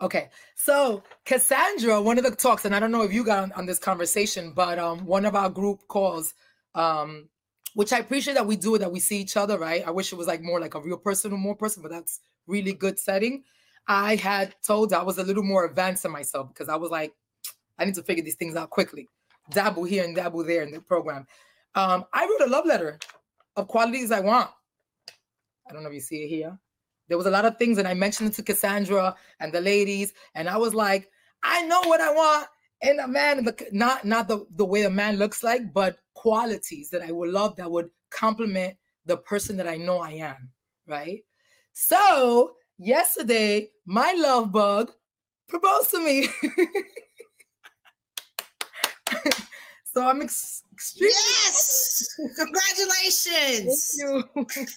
Speaker 1: Okay, so Cassandra, one of the talks, and I don't know if you got on, on this conversation, but um, one of our group calls, um, which I appreciate that we do it, that we see each other, right? I wish it was like more like a real person or more person, but that's really good setting. I had told I was a little more advanced in myself because I was like, I need to figure these things out quickly. Dabble here and dabble there in the program. Um, I wrote a love letter of qualities I want. I don't know if you see it here. There was a lot of things, and I mentioned it to Cassandra and the ladies, and I was like, I know what I want in a man, not not the, the way a man looks like, but qualities that I would love that would complement the person that I know I am, right? So yesterday, my love bug proposed to me. so I'm ex- extremely
Speaker 3: yes, congratulations.
Speaker 1: Thank you.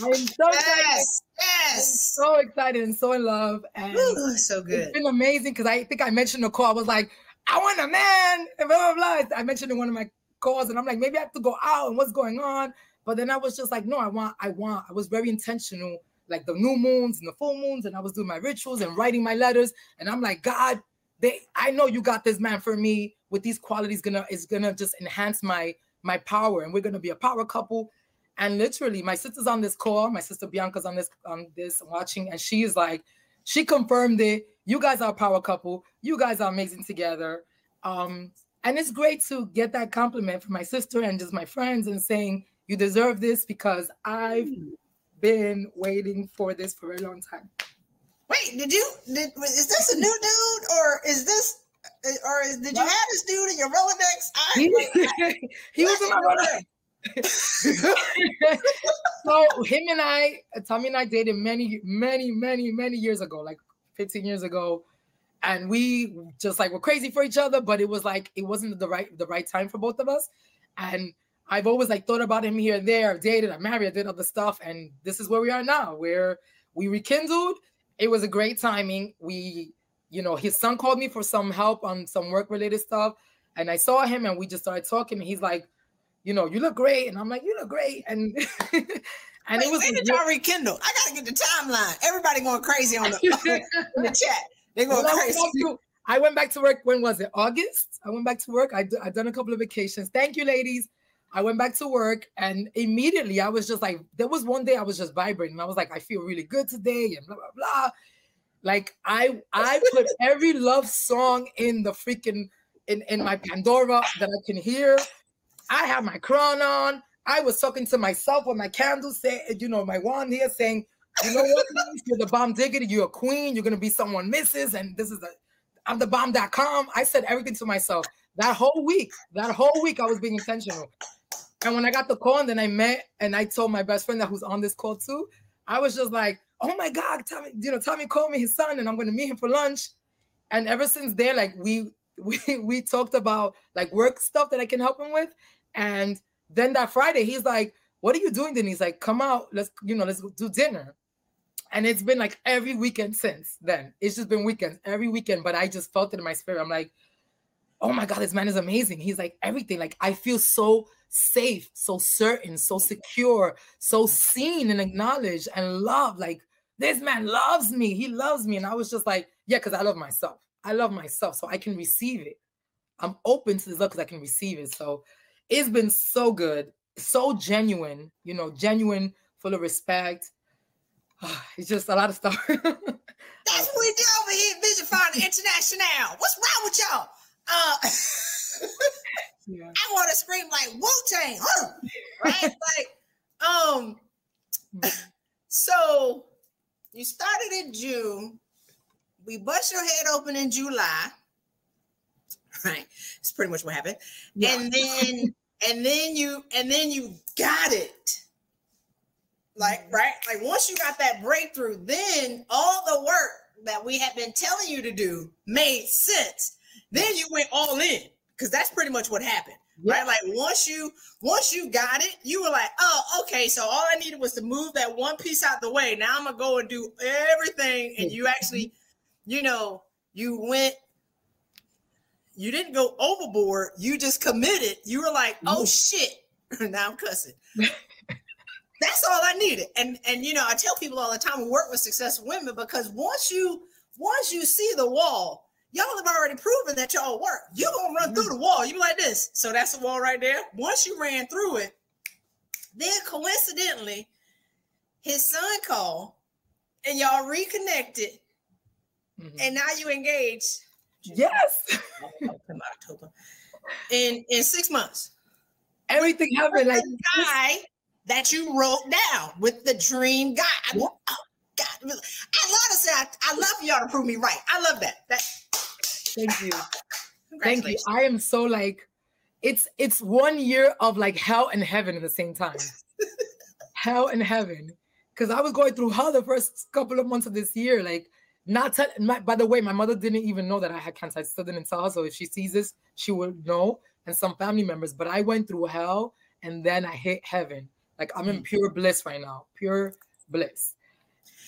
Speaker 1: I am so
Speaker 3: yes, excited.
Speaker 1: Yes, so excited and so in love, and
Speaker 3: Ooh, so good.
Speaker 1: It's been amazing because I think I mentioned the call. I was like, I want a man, and blah, blah, blah. I mentioned in one of my calls, and I'm like, maybe I have to go out and what's going on. But then I was just like, no, I want, I want. I was very intentional, like the new moons and the full moons, and I was doing my rituals and writing my letters. And I'm like, God, they, I know you got this man for me with these qualities. Gonna is gonna just enhance my my power, and we're gonna be a power couple. And literally, my sister's on this call. My sister Bianca's on this on this watching, and she is like, she confirmed it. You guys are a power couple. You guys are amazing together. Um, and it's great to get that compliment from my sister and just my friends and saying, you deserve this because I've hmm. been waiting for this for a long time.
Speaker 3: Wait, did you, did, is this a new dude or is this, or is, did you have this dude in your Rolodex? I,
Speaker 1: he, he was in my Rolodex. so him and I, Tommy and I dated many, many, many, many years ago, like 15 years ago. And we just like were crazy for each other, but it was like it wasn't the right the right time for both of us. And I've always like thought about him here and there. I've dated, I'm married, I did other stuff, and this is where we are now, where we rekindled. It was a great timing. We, you know, his son called me for some help on some work related stuff, and I saw him, and we just started talking. And he's like, you know, you look great, and I'm like, you look great, and
Speaker 3: And Wait, it was when did y'all rekindle? I gotta get the timeline. Everybody going crazy on the, in the chat. They well, crazy.
Speaker 1: I went back to work. When was it? August. I went back to work. I d- I done a couple of vacations. Thank you, ladies. I went back to work and immediately I was just like, there was one day I was just vibrating. I was like, I feel really good today and blah blah blah. Like I I put every love song in the freaking in, in my Pandora that I can hear. I have my crown on. I was talking to myself with my candle, say, you know, my wand here saying, you know what? You're the bomb diggity, you're a queen, you're gonna be someone misses, and this is the I'm the bomb.com. I said everything to myself that whole week. That whole week I was being intentional. And when I got the call and then I met and I told my best friend that who's on this call too, I was just like, oh my God, Tommy, you know, Tommy called me his son and I'm gonna meet him for lunch. And ever since there, like we we we talked about like work stuff that I can help him with. And then that Friday, he's like, What are you doing? Then he's like, Come out, let's you know, let's do dinner. And it's been like every weekend since then. It's just been weekends, every weekend. But I just felt it in my spirit. I'm like, oh my God, this man is amazing. He's like everything. Like I feel so safe, so certain, so secure, so seen and acknowledged and loved. Like this man loves me. He loves me. And I was just like, yeah, because I love myself. I love myself. So I can receive it. I'm open to this love because I can receive it. So it's been so good, so genuine, you know, genuine, full of respect. It's just a lot of stuff.
Speaker 3: That's what we do over here at Vision Fund International. What's wrong with y'all? Uh, yeah. I want to scream like Wu Tang, huh? right? like, um, so you started in June. We bust your head open in July. Right. It's pretty much what happened. Yeah. And then and then you and then you got it. Like, mm-hmm. right? Like once you got that breakthrough, then all the work that we had been telling you to do made sense. Then you went all in because that's pretty much what happened. Right. Like once you once you got it, you were like, oh, okay. So all I needed was to move that one piece out the way. Now I'm gonna go and do everything. And you actually, you know, you went, you didn't go overboard, you just committed. You were like, oh shit. now I'm cussing. That's all I needed. And and you know, I tell people all the time we work with successful women because once you once you see the wall, y'all have already proven that y'all work. You're gonna run through the wall. You like this. So that's the wall right there. Once you ran through it, then coincidentally, his son called and y'all reconnected. Mm-hmm. And now you engaged.
Speaker 1: Yes.
Speaker 3: in October. In in six months.
Speaker 1: Everything happened like
Speaker 3: guy that you wrote down with the dream guy. Oh, God. I love to say I, I love y'all to prove me right. I love that. That
Speaker 1: Thank you. Thank you. I am so like, it's it's one year of like hell and heaven at the same time. hell and heaven. Because I was going through hell the first couple of months of this year. Like, not tell, my, by the way, my mother didn't even know that I had cancer. I still didn't tell her. So if she sees this, she will know, and some family members. But I went through hell and then I hit heaven. Like I'm in mm. pure bliss right now, pure bliss.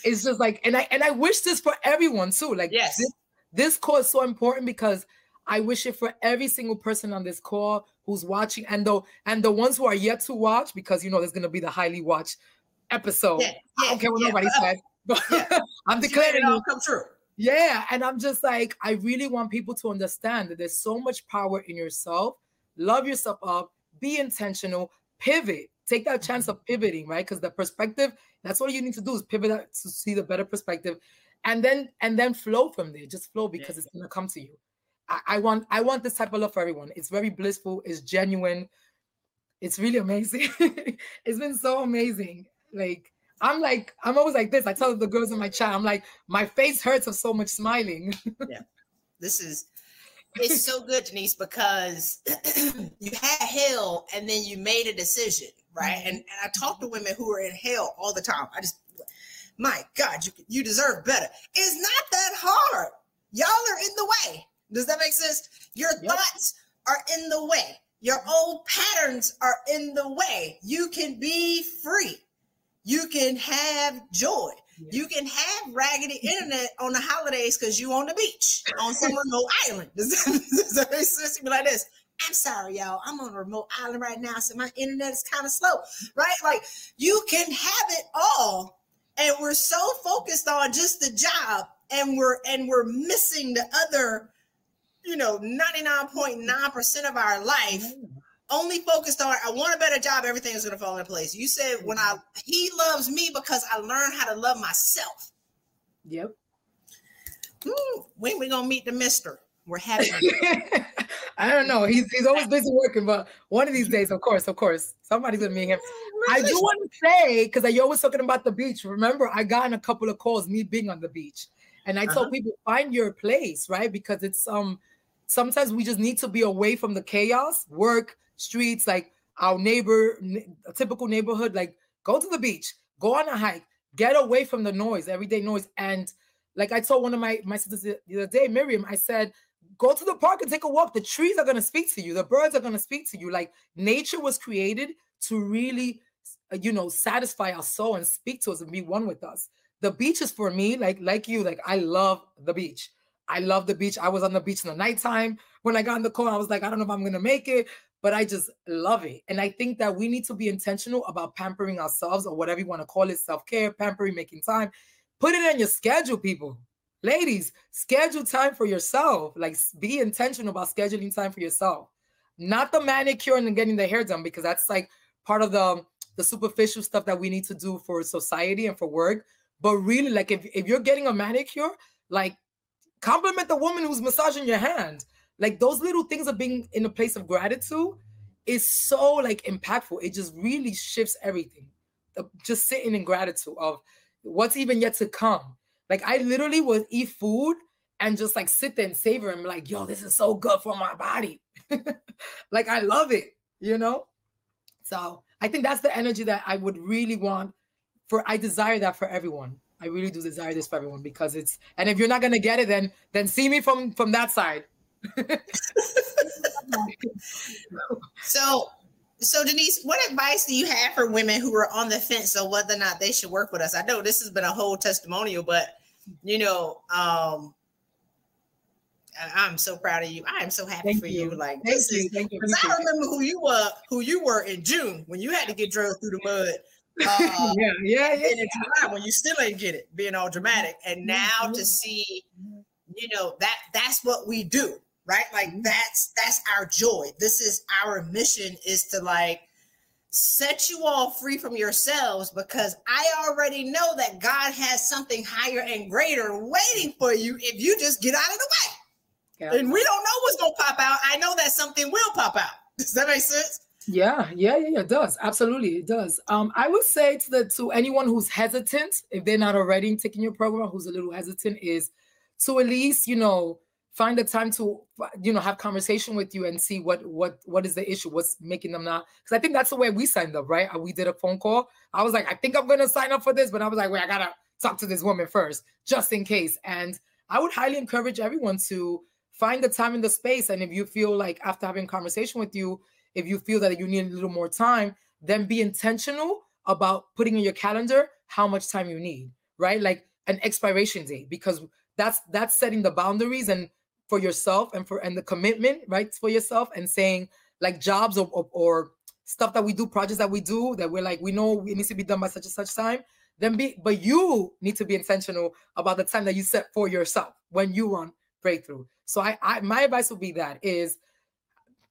Speaker 1: It's just like, and I and I wish this for everyone too. Like
Speaker 3: yes.
Speaker 1: this, this call is so important because I wish it for every single person on this call who's watching, and the and the ones who are yet to watch, because you know there's gonna be the highly watched episode. Yeah, yeah, I don't care what yeah. nobody says, but I'm declaring it
Speaker 3: all come true.
Speaker 1: Yeah, and I'm just like, I really want people to understand that there's so much power in yourself. Love yourself up, be intentional, pivot, take that chance of pivoting, right? Because the perspective, that's what you need to do is pivot to see the better perspective and then and then flow from there. Just flow because yeah. it's gonna come to you. I, I, want i want this type of love for everyone. It's very blissful it's genuine. It's really amazing. It's been so amazing. Like i'm like i'm always like this. I tell the girls in my chat i'm like my face hurts of so much smiling.
Speaker 3: Yeah. This is it's so good denise because you had hell and then you made a decision right mm-hmm. and, and i talk to women who are in hell all the time i just my God, you, you deserve better. It's not that hard. Y'all are in the way. Does that make sense? Your yep. thoughts are in the way. Your old patterns are in the way. You can be free. You can have joy. You can have raggedy internet on the holidays because you on the beach on some remote island. Does that, does that make sense? Be like this. I'm sorry, y'all. I'm on a remote island right now, so my internet is kind of slow, right? Like you can have it all and we're so focused on just the job and we're and we're missing the other you know, 99.9% of our life only focused on I want a better job, everything is gonna fall into place. You said when I mm-hmm. he loves me because I learned how to love myself.
Speaker 1: Yep.
Speaker 3: When we gonna meet the mister? We're happy.
Speaker 1: I don't know. He's he's always busy working, but one of these days, of course, of course, somebody's gonna meet him. I do want to say because I always talking about the beach. Remember, I got in a couple of calls me being on the beach, and I uh-huh. told people find your place, right? Because it's um sometimes we just need to be away from the chaos, work, streets, like our neighbor, a typical neighborhood. Like go to the beach, go on a hike, get away from the noise, everyday noise, and like I told one of my my sisters the other day, Miriam, I said go to the park and take a walk. The trees are going to speak to you. The birds are going to speak to you. Like nature was created to really, uh, you know, satisfy our soul and speak to us and be one with us. The beach is for me, like like you, like I love the beach. I love the beach. I was on the beach in the nighttime. When I got in the car, I was like, I don't know if I'm gonna make it, but I just love it. And I think that we need to be intentional about pampering ourselves or whatever you want to call it, self-care, pampering, making time. Put it in your schedule, people ladies schedule time for yourself. Like be intentional about scheduling time for yourself. Not the manicure and getting the hair done because that's like part of the um, the superficial stuff that we need to do for society and for work. But really like if, if you're getting a manicure like compliment the woman who's massaging your hand. Like those little things of being in a place of gratitude is so like impactful. It just really shifts everything. Just sitting in gratitude of what's even yet to come like I literally would eat food and just like sit there and savor and be like, yo, this is so good for my body. like I love it, you know? So I think that's the energy that I would really want for I desire that for everyone. I really do desire this for everyone because it's and if you're not gonna get it, then then see me from from that side.
Speaker 3: so so Denise, what advice do you have for women who are on the fence of whether or not they should work with us? I know this has been a whole testimonial, but you know, um, I'm so proud of you. I am so happy Thank for you. you. Like Thank this you. is because I remember who you were, who you were in June when you had to get drove through the mud.
Speaker 1: Uh, yeah, yeah, yeah.
Speaker 3: In July when you still ain't get it, being all dramatic, and now to see, you know, that that's what we do, right? Like that's that's our joy. This is our mission is to like set you all free from yourselves because I already know that God has something higher and greater waiting for you if you just get out of the way. Yeah. And we don't know what's going to pop out. I know that something will pop out. Does that make sense?
Speaker 1: Yeah, yeah, yeah, yeah, it does. Absolutely, it does. Um, I would say to the to anyone who's hesitant, if they're not already taking your program, who's a little hesitant, is to at least, you know, find the time to you know have conversation with you and see what what what is the issue what's making them not because i think that's the way we signed up right? We did a phone call. I was like i think i'm gonna sign up for this but i was like wait i gotta talk to this woman first just in case. And i would highly encourage everyone to find the time in the space and if you feel like after having conversation with you if you feel that you need a little more time then be intentional about putting in your calendar how much time you need right? Like an expiration date because that's that's setting the boundaries and for yourself and for and the commitment right for yourself and saying like jobs or, or, or stuff that we do projects that we do that we're like we know it needs to be done by such and such time then be but you need to be intentional about the time that you set for yourself when you want breakthrough. So I, I my advice would be that is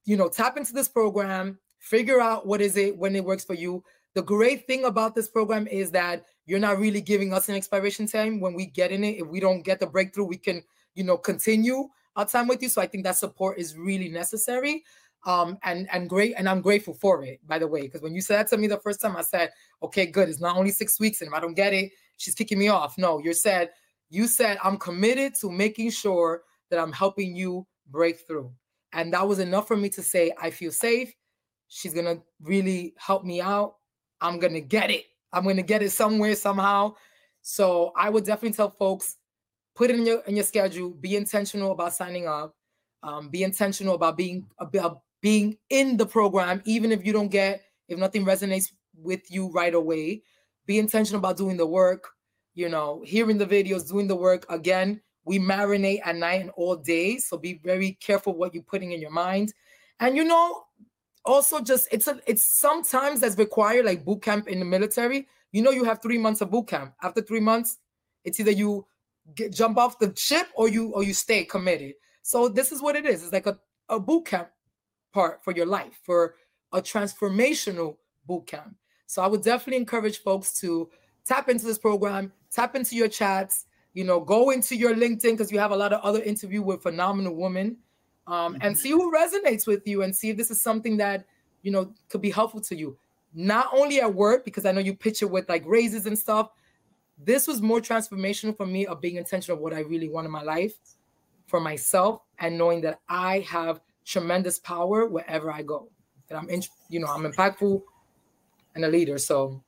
Speaker 1: you know tap into this program figure out what is it when it works for you. The great thing about this program is that you're not really giving us an expiration time. When we get in it if we don't get the breakthrough we can you know continue time with you. So I think that support is really necessary. Um, and and great, and I'm grateful for it, by the way, because when you said that to me the first time, I said, okay, good. It's not only six weeks, and if I don't get it, she's kicking me off. No, you said, you said I'm committed to making sure that I'm helping you break through. And that was enough for me to say, I feel safe. She's gonna really help me out. I'm gonna get it. I'm gonna get it somewhere, somehow. So I would definitely tell folks put it in your in your schedule. Be intentional about signing up. Um, be intentional about being about being in the program, even if you don't get if nothing resonates with you right away. Be intentional about doing the work. You know, hearing the videos, doing the work. Again, we marinate at night and all day, so be very careful what you're putting in your mind. And you know, also just it's a it's sometimes that's required like boot camp in the military. You know, you have three months of boot camp. After three months, it's either you get, jump off the ship or you or you stay committed. So this is what it is. It's like a, a boot camp part for your life, for a transformational boot camp. So I would definitely encourage folks to tap into this program, tap into your chats, you know, go into your LinkedIn because you have a lot of other interview with phenomenal women, um, mm-hmm. and see who resonates with you and see if this is something that you know could be helpful to you. Not only at work because I know you pitch it with like raises and stuff. This was more transformational for me of being intentional of what I really want in my life for myself and knowing that I have tremendous power wherever I go. That I'm in, you know, I'm impactful and a leader. So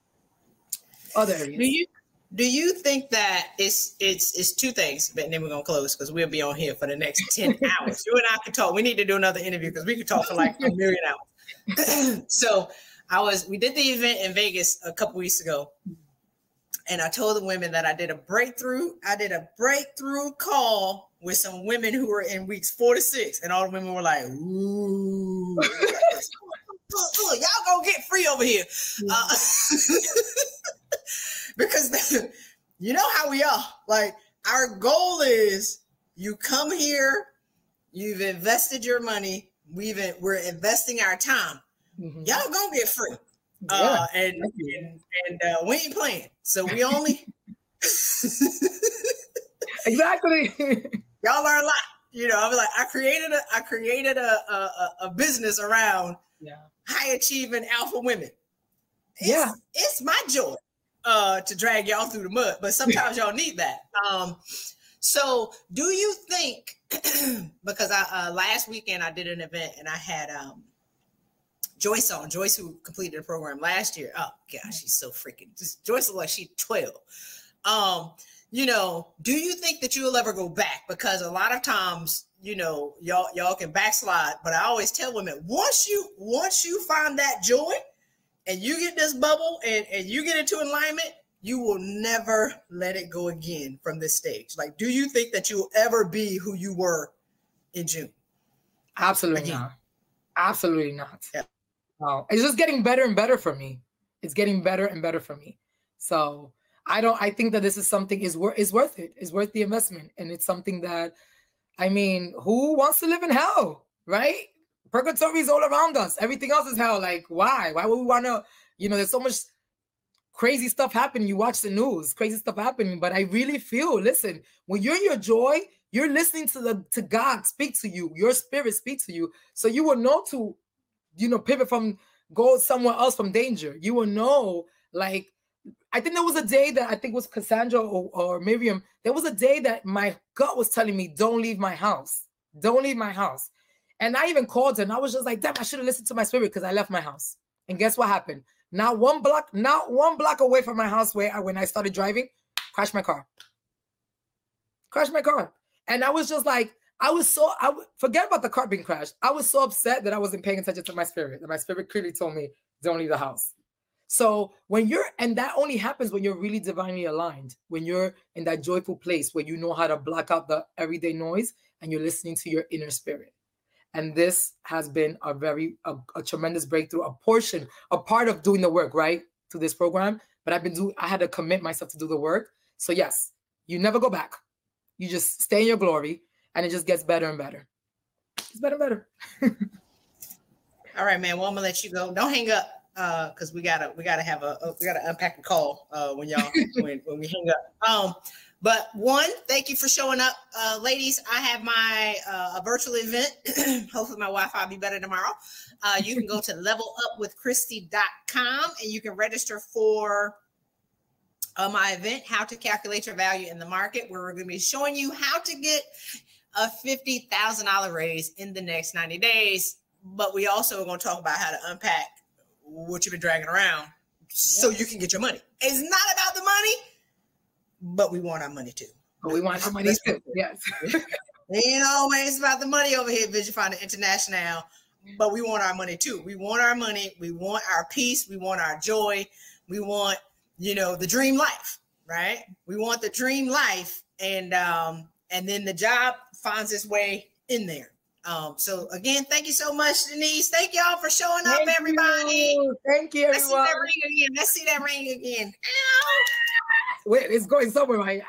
Speaker 1: other areas.
Speaker 3: Do you do you think that it's it's it's two things, but then we're gonna close because we'll be on here for the next 10 hours. You and I can talk. We need to do another interview because we could talk for like a million hours. so I was we did the event in Vegas a couple weeks ago. And I told the women that I did a breakthrough, I did a breakthrough call with some women who were in weeks four to six, and all the women were like, ooh. y'all gonna get free over here. Uh, because you know how we are. Like our goal is you come here, you've invested your money, we've we're investing our time. Mm-hmm. Y'all gonna get free. Yeah. Uh, and and, and uh, we ain't playing. So we only
Speaker 1: exactly.
Speaker 3: Y'all learn a lot. You know, I was like, I created a I created a a, a business around yeah. high achieving alpha women. It's, yeah, it's my joy uh, to drag y'all through the mud, but sometimes y'all need that. Um, so, do you think? because I uh, last weekend I did an event and I had um, Joyce on Joyce who completed the program last year. Oh gosh, she's so freaking just Joyce looks like she's twelve. Um, you know, do you think that you'll ever go back? Because a lot of times, you know, y'all y'all can backslide, but I always tell women once you once you find that joy and you get this bubble and, and you get into alignment, you will never let it go again from this stage. Like, do you think that you'll ever be who you were in June?
Speaker 1: Absolutely again? not. Absolutely not. Yeah. It's just getting better and better for me. It's getting better and better for me. So I don't. I think that this is something is worth is worth it. Is worth the investment, and it's something that, I mean, who wants to live in hell, right? Purgatory is all around us. Everything else is hell. Like, why? Why would we want to? You know, there's so much crazy stuff happening. You watch the news, crazy stuff happening. But I really feel, listen, when you're in your joy, you're listening to the to God speak to you, your spirit speak to you. So you will know to, you know, pivot from go somewhere else from danger. You will know, like, I think there was a day that I think was Cassandra or, or Miriam. There was a day that my gut was telling me, don't leave my house. Don't leave my house. And I even called her and I was just like, damn, I should have listened to my spirit because I left my house. And guess what happened? Not one block, not one block away from my house where I, when I started driving, crashed my car. Crashed my car. And I was just like, I was so I forget about the car being crashed. I was so upset that I wasn't paying attention to my spirit. And my spirit clearly told me, don't leave the house. So when you're, and that only happens when you're really divinely aligned, when you're in that joyful place where you know how to block out the everyday noise and you're listening to your inner spirit and this has been a very a, a, tremendous breakthrough a portion a part of doing the work right to this program but i've been doing i had to commit myself to do the work so yes you never go back you just stay in your glory and it just gets better and better it's better and better
Speaker 3: all right man well i'm gonna let you go don't hang up uh because we gotta we gotta have a, a we gotta unpack a call uh when y'all when, when we hang up um but one, thank you for showing up, uh, ladies. I have my uh, a virtual event. Hopefully, my Wi-Fi will be better tomorrow. Uh, you can go to levelupwithchristy.com and you can register for uh, my event, How to Calculate Your Value in the Market, where we're going to be showing you how to get a fifty thousand dollar raise in the next ninety days. But we also are going to talk about how to unpack what you've been dragging around so you can get your money. It's not about the money but we want our money too.
Speaker 1: But we want our money too. Yes.
Speaker 3: ain't always about the money over here, Vision Finder International, but we want our money too. We want our money. We want our peace. We want our joy. We want, you know, the dream life, right? We want the dream life, and um, and then the job finds its way in there. Um, so again, thank you so much, Denise. Thank y'all for showing up, thank everybody.
Speaker 1: You. Thank you.
Speaker 3: Let's everyone. see that ring again. Let's see that ring again.
Speaker 1: Wait, it's going somewhere right.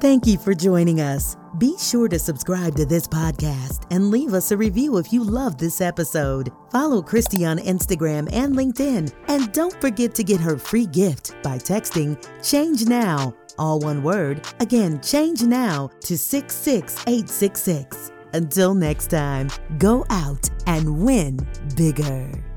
Speaker 2: Thank you for joining us. Be sure to subscribe to this podcast and leave us a review if you love this episode. Follow Christy on Instagram and LinkedIn. And don't forget to get her free gift by texting Change Now all one word. Again, change now to 66866. Until next time, go out and win bigger.